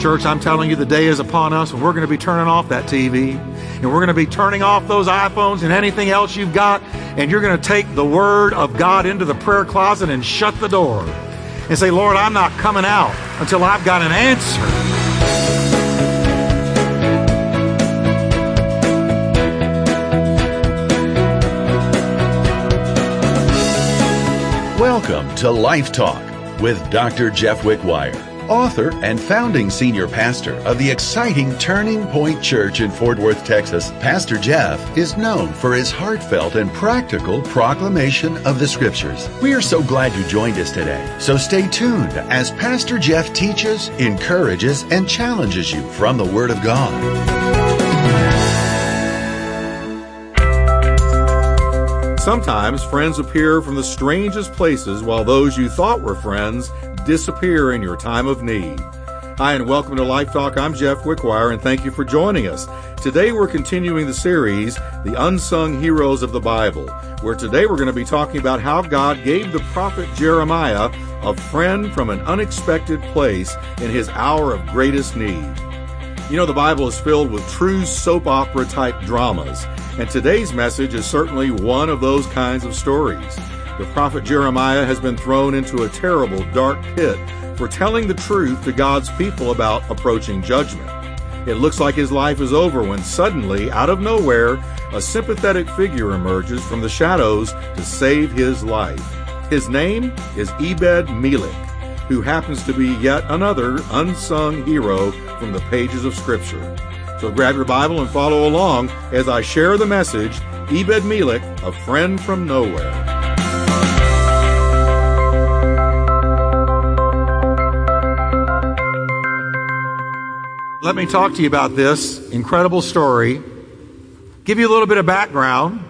Church, I'm telling you, the day is upon us, and we're going to be turning off that TV, and we're going to be turning off those iPhones and anything else you've got, and you're going to take the Word of God into the prayer closet and shut the door and say, Lord, I'm not coming out until I've got an answer. Welcome to Life Talk with Dr. Jeff Wickwire, author and founding senior pastor of the exciting Turning Point Church in Fort Worth, Texas. Pastor Jeff is known for his heartfelt and practical proclamation of the scriptures. We are so glad you joined us today. So stay tuned as Pastor Jeff teaches, encourages, and challenges you from the Word of God. Sometimes friends appear from the strangest places while those you thought were friends disappear in your time of need. Hi, and welcome to Life Talk. I'm Jeff Wickwire, and thank you for joining us. Today we're continuing the series, The Unsung Heroes of the Bible, where today we're going to be talking about how God gave the prophet Jeremiah a friend from an unexpected place in his hour of greatest need. You know, the Bible is filled with true soap opera type dramas. And today's message is certainly one of those kinds of stories. The prophet Jeremiah has been thrown into a terrible, dark pit for telling the truth to God's people about approaching judgment. It looks like his life is over when suddenly, out of nowhere, a sympathetic figure emerges from the shadows to save his life. His name is Ebed Melech, who happens to be yet another unsung hero from the pages of Scripture. So grab your Bible and follow along as I share the message Ebed Melech, a friend from nowhere. Let me talk to you about this incredible story. Give you a little bit of background.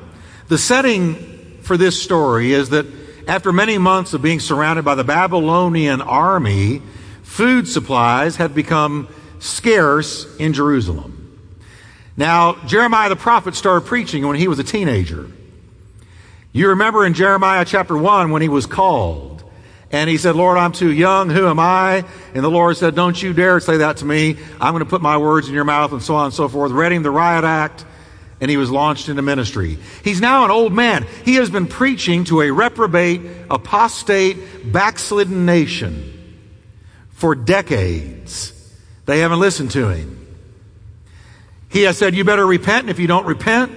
The setting for this story is that after many months of being surrounded by the Babylonian army, food supplies had become scarce in Jerusalem. Now, Jeremiah the prophet started preaching when he was a teenager. You remember in Jeremiah chapter 1 when he was called and he said, Lord, I'm too young. Who am I? And the Lord said, Don't you dare say that to me. I'm going to put my words in your mouth and so on and so forth. Read him the riot act and he was launched into ministry. He's now an old man. He has been preaching to a reprobate, apostate, backslidden nation for decades. They haven't listened to him. He has said, You better repent, and if you don't repent,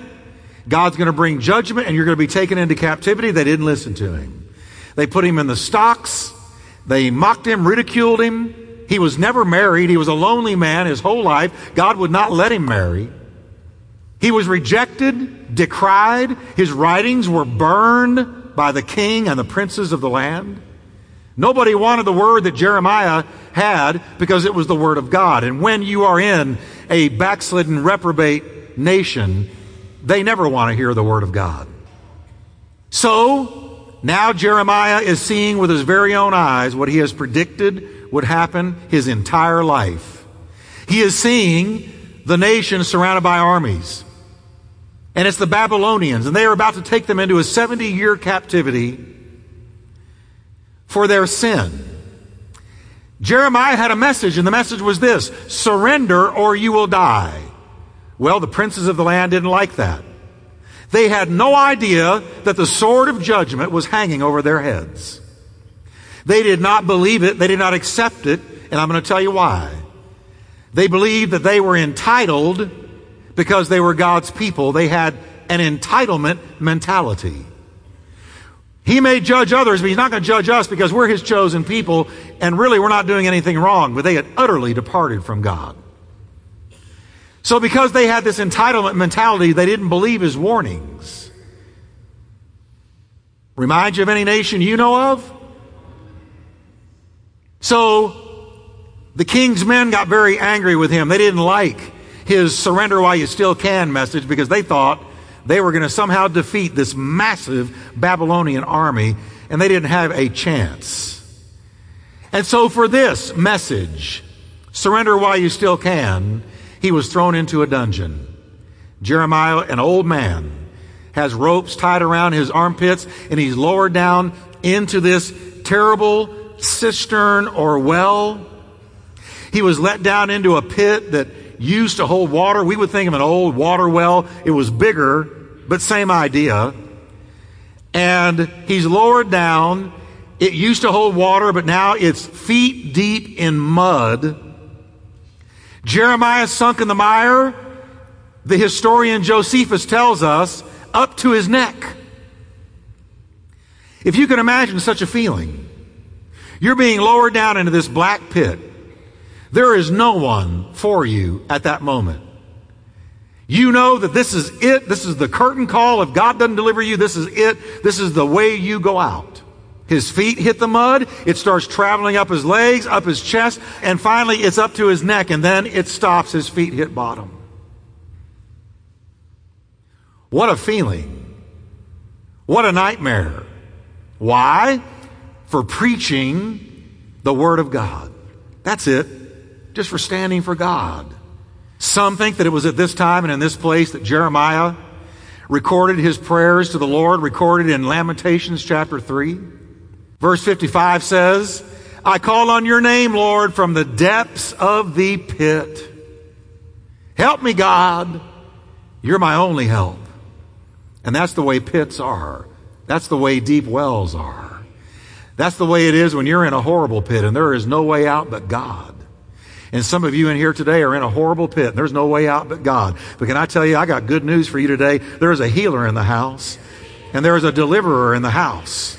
God's going to bring judgment and you're going to be taken into captivity. They didn't listen to him. They put him in the stocks. They mocked him, ridiculed him. He was never married. He was a lonely man his whole life. God would not let him marry. He was rejected, decried. His writings were burned by the king and the princes of the land. Nobody wanted the word that Jeremiah had because it was the word of God. And when you are in a backslidden reprobate nation, they never want to hear the word of God. So, now Jeremiah is seeing with his very own eyes what he has predicted would happen his entire life. He is seeing the nation surrounded by armies. And it's the Babylonians, and they are about to take them into a 70 year captivity for their sin. Jeremiah had a message, and the message was this surrender or you will die. Well, the princes of the land didn't like that. They had no idea that the sword of judgment was hanging over their heads. They did not believe it, they did not accept it, and I'm going to tell you why. They believed that they were entitled because they were God's people. They had an entitlement mentality. He may judge others, but he's not going to judge us because we're his chosen people, and really we're not doing anything wrong, but they had utterly departed from God. So because they had this entitlement mentality, they didn't believe his warnings. Remind you of any nation you know of? So the king's men got very angry with him. They didn't like his surrender while you still can message because they thought they were going to somehow defeat this massive Babylonian army, and they didn't have a chance. And so, for this message, surrender while you still can, he was thrown into a dungeon. Jeremiah, an old man, has ropes tied around his armpits, and he's lowered down into this terrible cistern or well. He was let down into a pit that used to hold water. We would think of an old water well. It was bigger, but same idea. And he's lowered down. It used to hold water, but now it's feet deep in mud. Jeremiah sunk in the mire. The historian Josephus tells us up to his neck. If you can imagine such a feeling, you're being lowered down into this black pit. There is no one for you at that moment. You know that this is it. This is the curtain call. If God doesn't deliver you, this is it. This is the way you go out. His feet hit the mud. It starts traveling up his legs, up his chest, and finally it's up to his neck, and then it stops. His feet hit bottom. What a feeling. What a nightmare. Why? For preaching the Word of God. That's it. Just for standing for God. Some think that it was at this time and in this place that Jeremiah recorded his prayers to the Lord, recorded in Lamentations chapter 3. Verse 55 says, I call on your name, Lord, from the depths of the pit. Help me, God. You're my only help. And that's the way pits are. That's the way deep wells are. That's the way it is when you're in a horrible pit and there is no way out but God. And some of you in here today are in a horrible pit and there's no way out but God. But can I tell you, I got good news for you today. There is a healer in the house and there is a deliverer in the house.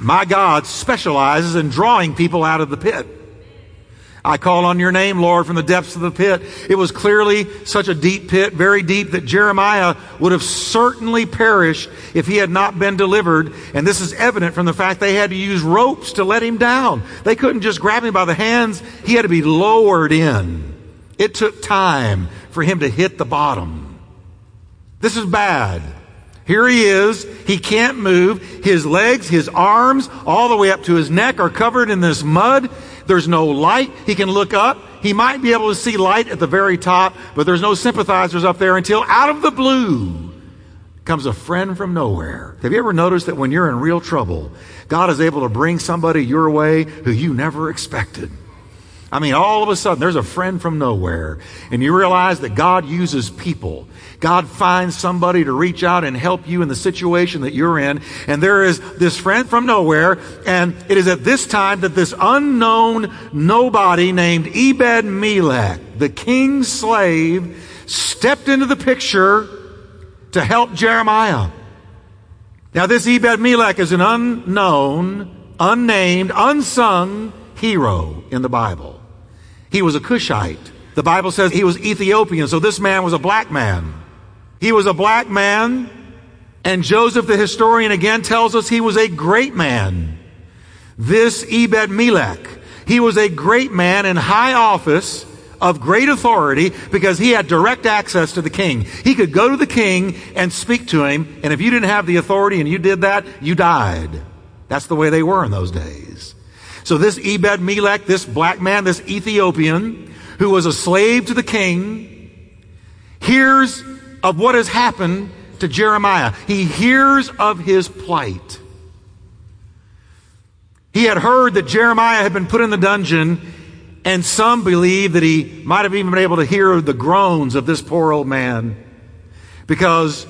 My God specializes in drawing people out of the pit. I call on your name, Lord, from the depths of the pit. It was clearly such a deep pit, very deep, that Jeremiah would have certainly perished if he had not been delivered. And this is evident from the fact they had to use ropes to let him down. They couldn't just grab him by the hands. He had to be lowered in. It took time for him to hit the bottom. This is bad. Here he is. He can't move. His legs, his arms, all the way up to his neck are covered in this mud. There's no light. He can look up. He might be able to see light at the very top, but there's no sympathizers up there until out of the blue comes a friend from nowhere. Have you ever noticed that when you're in real trouble, God is able to bring somebody your way who you never expected? I mean, all of a sudden, there's a friend from nowhere, and you realize that God uses people. God finds somebody to reach out and help you in the situation that you're in, and there is this friend from nowhere, and it is at this time that this unknown nobody named Ebed Melech, the king's slave, stepped into the picture to help Jeremiah. Now, this Ebed Melech is an unknown, unnamed, unsung hero in the Bible. He was a Cushite. The Bible says he was Ethiopian, so this man was a black man. He was a black man, and Josephus the historian again tells us he was a great man. This Ebed Melech, he was a great man in high office of great authority because he had direct access to the king. He could go to the king and speak to him, and if you didn't have the authority and you did that, you died. That's the way they were in those days. So this Ebed Melech, this black man, this Ethiopian, who was a slave to the king, hears of what has happened to Jeremiah. He hears of his plight. He had heard that Jeremiah had been put in the dungeon, and some believe that he might have even been able to hear the groans of this poor old man because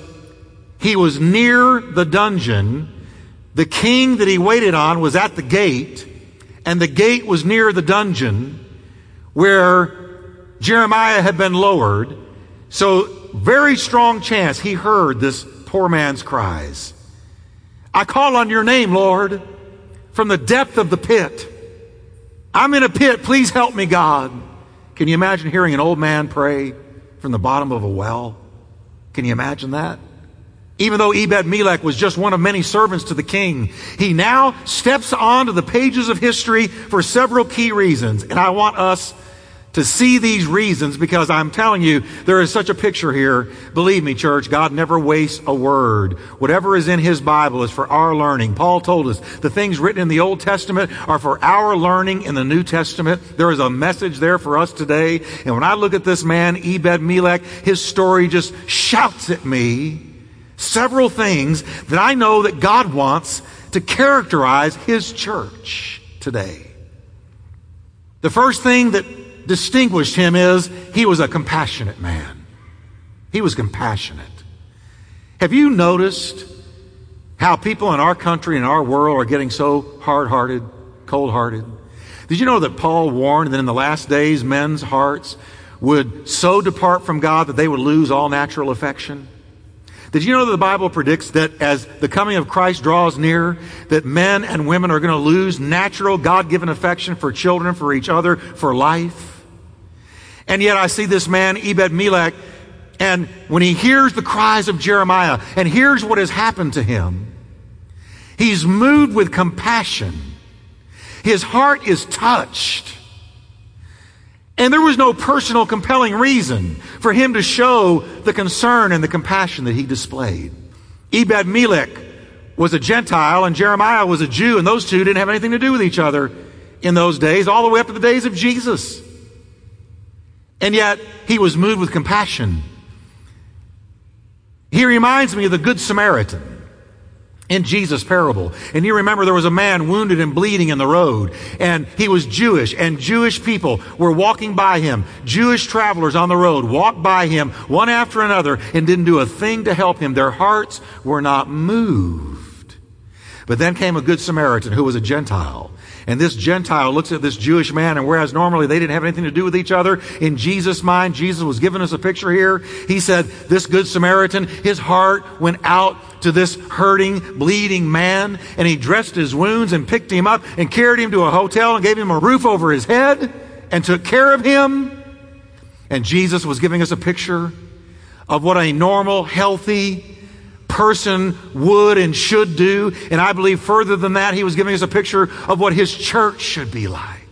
he was near the dungeon. The king that he waited on was at the gate, and the gate was near the dungeon where Jeremiah had been lowered. So, very strong chance he heard this poor man's cries. I call on your name, Lord, from the depth of the pit. I'm in a pit. Please help me, God. Can you imagine hearing an old man pray from the bottom of a well? Can you imagine that? Even though Ebed Melech was just one of many servants to the king, he now steps onto the pages of history for several key reasons. And I want us to see these reasons because I'm telling you, there is such a picture here. Believe me, church, God never wastes a word. Whatever is in His Bible is for our learning. Paul told us the things written in the Old Testament are for our learning in the New Testament. There is a message there for us today. And when I look at this man, Ebed Melech, his story just shouts at me several things that I know that God wants to characterize His church today. The first thing that distinguished him is he was a compassionate man. He was compassionate. Have you noticed how people in our country and our world are getting so hard hearted, cold hearted? Did you know that Paul warned that in the last days men's hearts would so depart from God that they would lose all natural affection? Did you know that the Bible predicts that as the coming of Christ draws near, that men and women are going to lose natural God-given affection for children, for each other, for life? And yet I see this man, Ebed Melech, and when he hears the cries of Jeremiah and hears what has happened to him, he's moved with compassion. His heart is touched. And there was no personal compelling reason for him to show the concern and the compassion that he displayed. Ebed Melech was a Gentile and Jeremiah was a Jew, and those two didn't have anything to do with each other in those days, all the way up to the days of Jesus. And yet, he was moved with compassion. He reminds me of the Good Samaritan in Jesus' parable. And you remember there was a man wounded and bleeding in the road, and he was Jewish, and Jewish people were walking by him. Jewish travelers on the road walked by him one after another and didn't do a thing to help him. Their hearts were not moved. But then came a good Samaritan who was a Gentile. And this Gentile looks at this Jewish man, and whereas normally they didn't have anything to do with each other, in Jesus' mind, Jesus was giving us a picture here. He said, this Good Samaritan, his heart went out to this hurting, bleeding man, and he dressed his wounds and picked him up and carried him to a hotel and gave him a roof over his head and took care of him. And Jesus was giving us a picture of what a normal, healthy, person would and should do. And I believe further than that, he was giving us a picture of what his church should be like.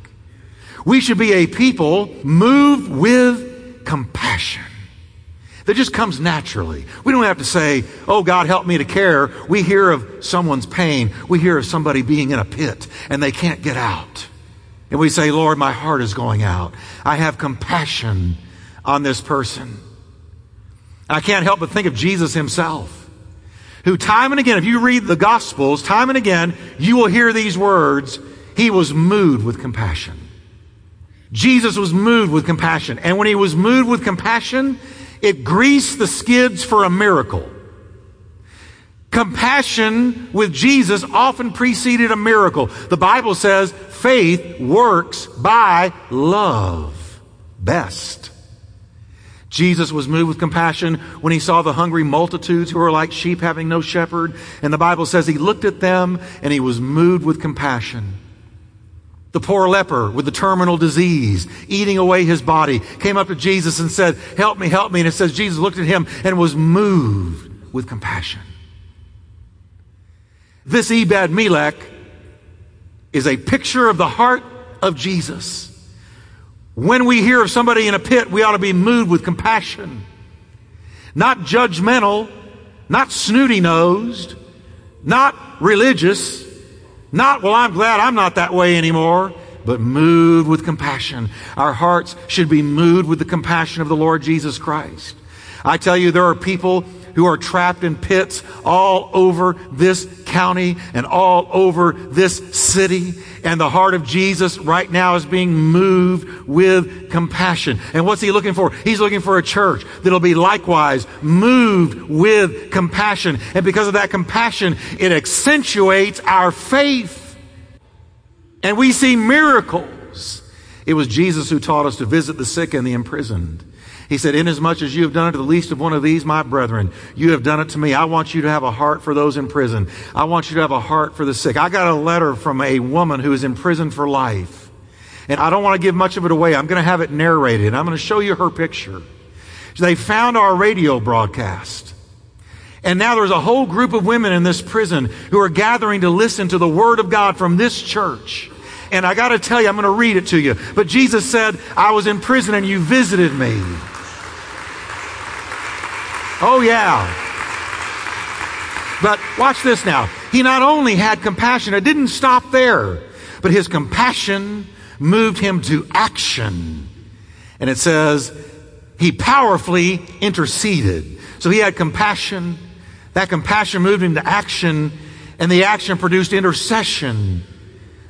We should be a people moved with compassion. That just comes naturally. We don't have to say, Oh God, help me to care. We hear of someone's pain. We hear of somebody being in a pit and they can't get out. And we say, Lord, my heart is going out. I have compassion on this person. I can't help but think of Jesus himself who time and again, if you read the Gospels, time and again, you will hear these words. He was moved with compassion. Jesus was moved with compassion. And when he was moved with compassion, it greased the skids for a miracle. Compassion with Jesus often preceded a miracle. The Bible says faith works by love best. Jesus was moved with compassion when he saw the hungry multitudes who were like sheep having no shepherd. And the Bible says he looked at them and he was moved with compassion. The poor leper with the terminal disease, eating away his body, came up to Jesus and said, Help me, help me. And it says Jesus looked at him and was moved with compassion. This Ebed Melech is a picture of the heart of Jesus. When we hear of somebody in a pit, we ought to be moved with compassion. Not judgmental, not snooty nosed, not religious, not, well, I'm glad I'm not that way anymore, but moved with compassion. Our hearts should be moved with the compassion of the Lord Jesus Christ. I tell you, there are people who are trapped in pits all over this county and all over this city. And the heart of Jesus right now is being moved with compassion. And what's he looking for? He's looking for a church that'll be likewise moved with compassion. And because of that compassion, it accentuates our faith. And we see miracles. It was Jesus who taught us to visit the sick and the imprisoned. He said, Inasmuch as you have done it to the least of one of these, my brethren, you have done it to me. I want you to have a heart for those in prison. I want you to have a heart for the sick. I got a letter from a woman who is in prison for life. And I don't want to give much of it away. I'm going to have it narrated. I'm going to show you her picture. They found our radio broadcast. And now there's a whole group of women in this prison who are gathering to listen to the Word of God from this church. And I got to tell you, I'm going to read it to you. But Jesus said, I was in prison and you visited me. Oh, yeah. But watch this now. He not only had compassion, it didn't stop there, but his compassion moved him to action. And it says, he powerfully interceded. So he had compassion. That compassion moved him to action, and the action produced intercession.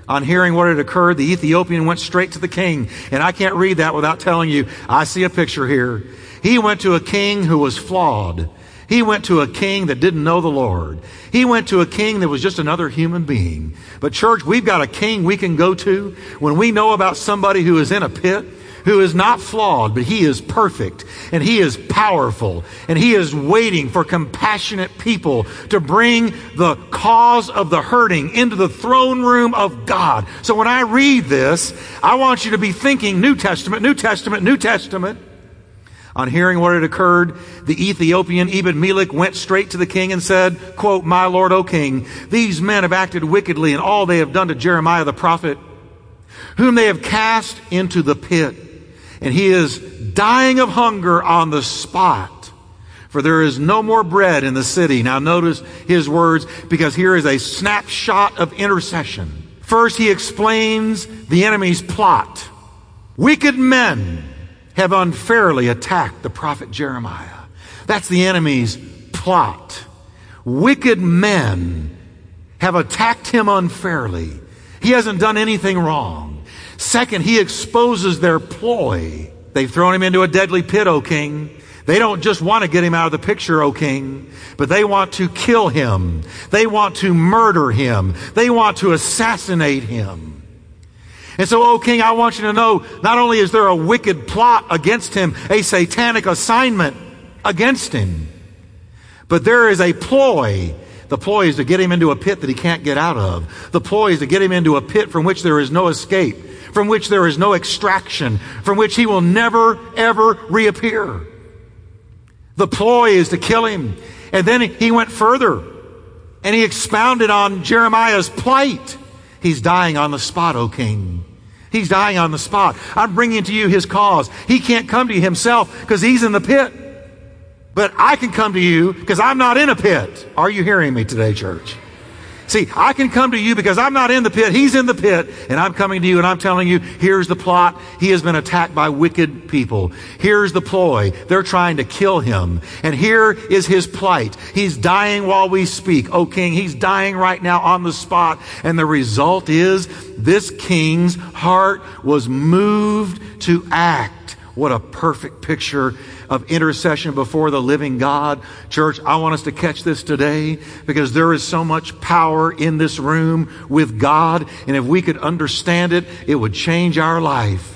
On hearing what had occurred, the Ethiopian went straight to the king. And I can't read that without telling you, I see a picture here. He went to a king who was flawed. He went to a king that didn't know the Lord. He went to a king that was just another human being. But church, we've got a king we can go to when we know about somebody who is in a pit, who is not flawed, but he is perfect and he is powerful and he is waiting for compassionate people to bring the cause of the hurting into the throne room of God. So when I read this, I want you to be thinking New Testament, New Testament, New Testament. On hearing what had occurred, the Ethiopian Ebed Melech went straight to the king and said, quote, My lord, O king, these men have acted wickedly in all they have done to Jeremiah the prophet, whom they have cast into the pit. And he is dying of hunger on the spot, for there is no more bread in the city. Now notice his words, because here is a snapshot of intercession. First, he explains the enemy's plot. Wicked men have unfairly attacked the prophet Jeremiah. That's the enemy's plot. Wicked men have attacked him unfairly. He hasn't done anything wrong. Second, he exposes their ploy. They've thrown him into a deadly pit, O king. They don't just want to get him out of the picture, O king, but they want to kill him. They want to murder him. They want to assassinate him. And so, oh king, I want you to know not only is there a wicked plot against him, a satanic assignment against him, but there is a ploy. The ploy is to get him into a pit that he can't get out of. The ploy is to get him into a pit from which there is no escape, from which there is no extraction, from which he will never, ever reappear. The ploy is to kill him. And then he went further and he expounded on Jeremiah's plight. He's dying on the spot, O king. He's dying on the spot. I'm bringing to you his cause. He can't come to you himself because he's in the pit. But I can come to you because I'm not in a pit. Are you hearing me today, church? See, I can come to you because I'm not in the pit. He's in the pit. And I'm coming to you and I'm telling you, here's the plot. He has been attacked by wicked people. Here's the ploy. They're trying to kill him. And here is his plight. He's dying while we speak. O king, he's dying right now on the spot. And the result is this king's heart was moved to act. What a perfect picture of intercession before the living God. Church, I want us to catch this today because there is so much power in this room with God. And if we could understand it, it would change our life.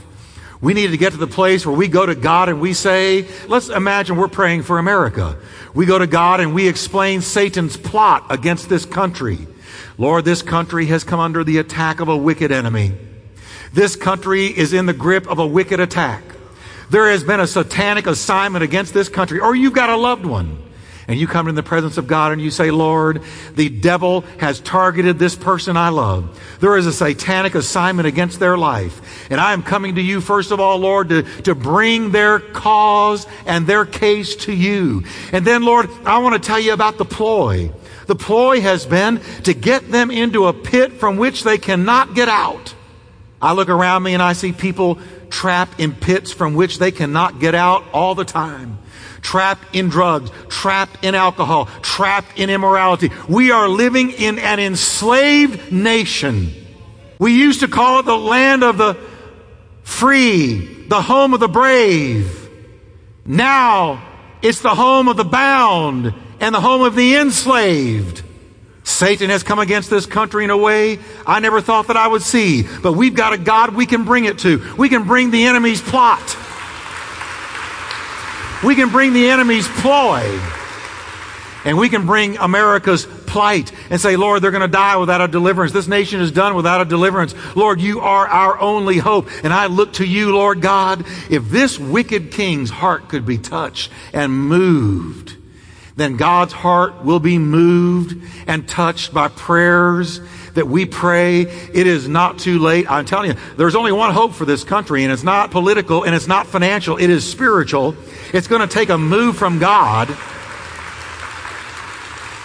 We need to get to the place where we go to God and we say, let's imagine we're praying for America. We go to God and we explain Satan's plot against this country. Lord, this country has come under the attack of a wicked enemy. This country is in the grip of a wicked attack there has been a satanic assignment against this country, or you've got a loved one, and you come in the presence of God and you say, Lord, the devil has targeted this person I love. There is a satanic assignment against their life. And I am coming to you, first of all, Lord, to, to bring their cause and their case to you. And then, Lord, I want to tell you about the ploy. The ploy has been to get them into a pit from which they cannot get out. I look around me and I see people trapped in pits from which they cannot get out all the time. Trapped in drugs, trapped in alcohol, trapped in immorality. We are living in an enslaved nation. We used to call it the land of the free, the home of the brave. Now it's the home of the bound and the home of the enslaved. Satan has come against this country in a way I never thought that I would see. But we've got a God we can bring it to. We can bring the enemy's plot. We can bring the enemy's ploy. And we can bring America's plight and say, Lord, they're going to die without a deliverance. This nation is done without a deliverance. Lord, you are our only hope. And I look to you, Lord God. If this wicked king's heart could be touched and moved, then God's heart will be moved and touched by prayers that we pray. It is not too late. I'm telling you, there's only one hope for this country, and it's not political and it's not financial. It is spiritual. It's going to take a move from God.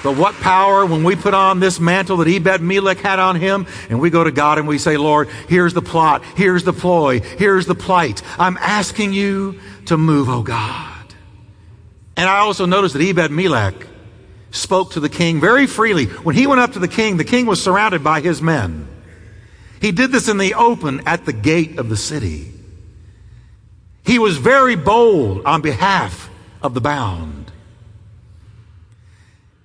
But what power when we put on this mantle that Ebed Melech had on him and we go to God and we say, Lord, here's the plot, here's the ploy, here's the plight. I'm asking you to move, oh God. And I also noticed that Ebed Melech spoke to the king very freely. When he went up to the king, the king was surrounded by his men. He did this in the open at the gate of the city. He was very bold on behalf of the bound.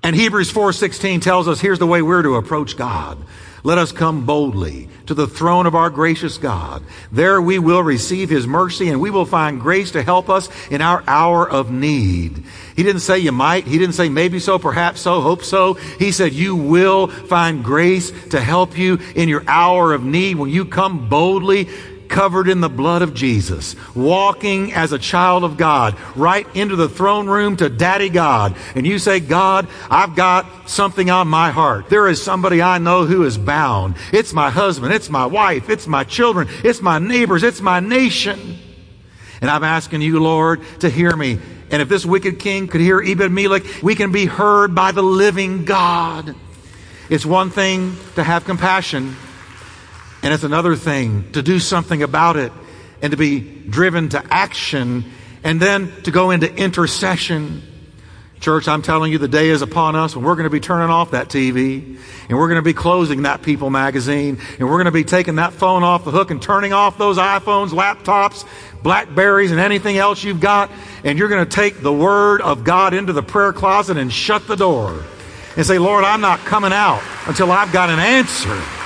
And Hebrews 4:16 tells us here's the way we're to approach God. Let us come boldly to the throne of our gracious God. There we will receive his mercy and we will find grace to help us in our hour of need. He didn't say you might. He didn't say maybe so, perhaps so, hope so. He said you will find grace to help you in your hour of need when you come boldly covered in the blood of Jesus, walking as a child of God, right into the throne room to Daddy God. And you say, God, I've got something on my heart. There is somebody I know who is bound. It's my husband. It's my wife. It's my children. It's my neighbors. It's my nation. And I'm asking you, Lord, to hear me. And if this wicked king could hear Ebed Melech, we can be heard by the living God. It's one thing to have compassion. And it's another thing to do something about it and to be driven to action and then to go into intercession. Church, I'm telling you, the day is upon us when we're going to be turning off that TV and we're going to be closing that People magazine and we're going to be taking that phone off the hook and turning off those iPhones, laptops, Blackberries, and anything else you've got. And you're going to take the Word of God into the prayer closet and shut the door and say, Lord, I'm not coming out until I've got an answer.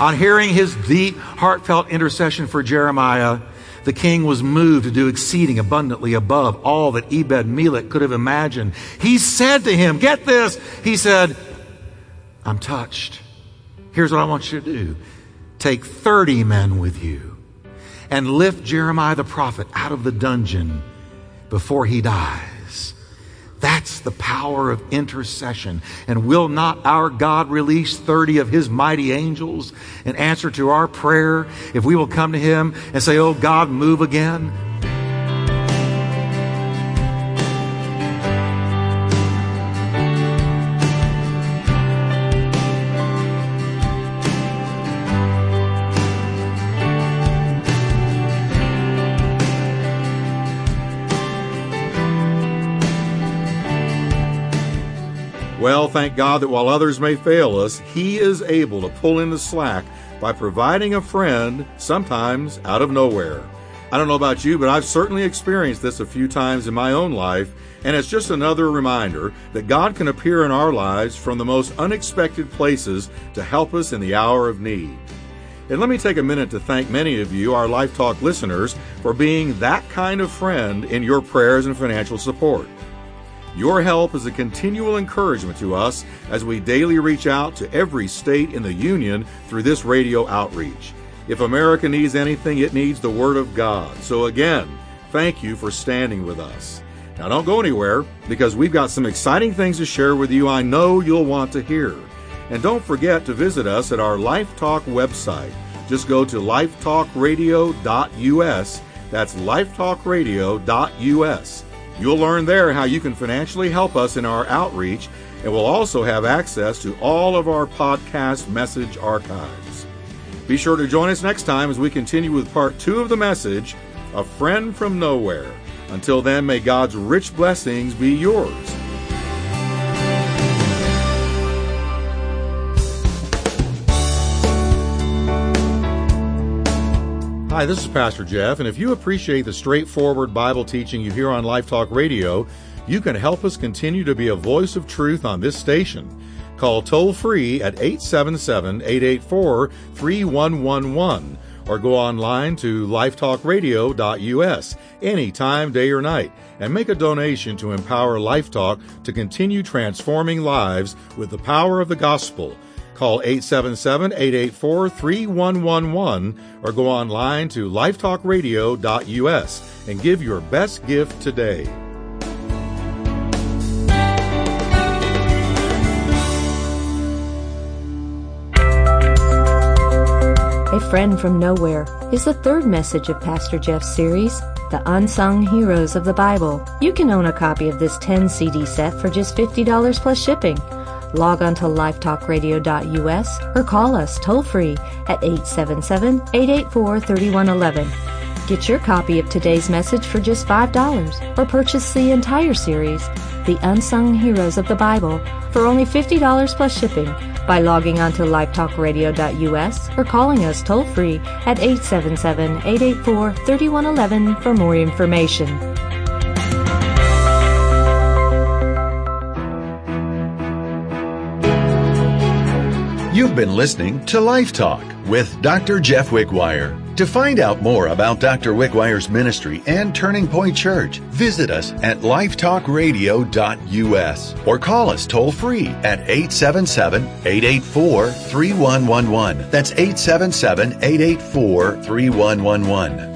On hearing his deep, heartfelt intercession for Jeremiah, the king was moved to do exceeding abundantly above all that Ebed Melech could have imagined. He said to him, Get this! He said, I'm touched. Here's what I want you to do take 30 men with you and lift Jeremiah the prophet out of the dungeon before he dies. That's the power of intercession. And will not our God release 30 of his mighty angels in answer to our prayer if we will come to him and say, Oh God, move again? Thank God that while others may fail us, He is able to pull in the slack by providing a friend, sometimes out of nowhere. I don't know about you, but I've certainly experienced this a few times in my own life, and it's just another reminder that God can appear in our lives from the most unexpected places to help us in the hour of need. And let me take a minute to thank many of you, our Life Talk listeners, for being that kind of friend in your prayers and financial support. Your help is a continual encouragement to us as we daily reach out to every state in the Union through this radio outreach. If America needs anything, it needs the Word of God. So again, thank you for standing with us. Now don't go anywhere because we've got some exciting things to share with you I know you'll want to hear. And don't forget to visit us at our Life Talk website. Just go to lifetalkradio.us. That's lifetalkradio.us. You'll learn there how you can financially help us in our outreach, and we'll also have access to all of our podcast message archives. Be sure to join us next time as we continue with part two of the message A Friend from Nowhere. Until then, may God's rich blessings be yours. Hi, this is Pastor Jeff, and if you appreciate the straightforward Bible teaching you hear on Life Talk Radio, you can help us continue to be a voice of truth on this station. Call toll free at 877 884 3111 or go online to lifetalkradio.us anytime, day or night, and make a donation to empower Life Talk to continue transforming lives with the power of the gospel. Call 877 884 3111 or go online to lifetalkradio.us and give your best gift today. A Friend from Nowhere is the third message of Pastor Jeff's series, The Unsung Heroes of the Bible. You can own a copy of this 10 CD set for just $50 plus shipping log on to lifetalkradio.us or call us toll free at 877 884 3111. Get your copy of today's message for just $5 or purchase the entire series, The Unsung Heroes of the Bible, for only $50 plus shipping by logging on to lifetalkradio.us or calling us toll free at 877 884 3111 for more information. You've been listening to Life Talk with Dr. Jeff Wickwire. To find out more about Dr. Wickwire's ministry and Turning Point Church, visit us at lifetalkradio.us or call us toll free at 877-884-3111. That's 877-884-3111.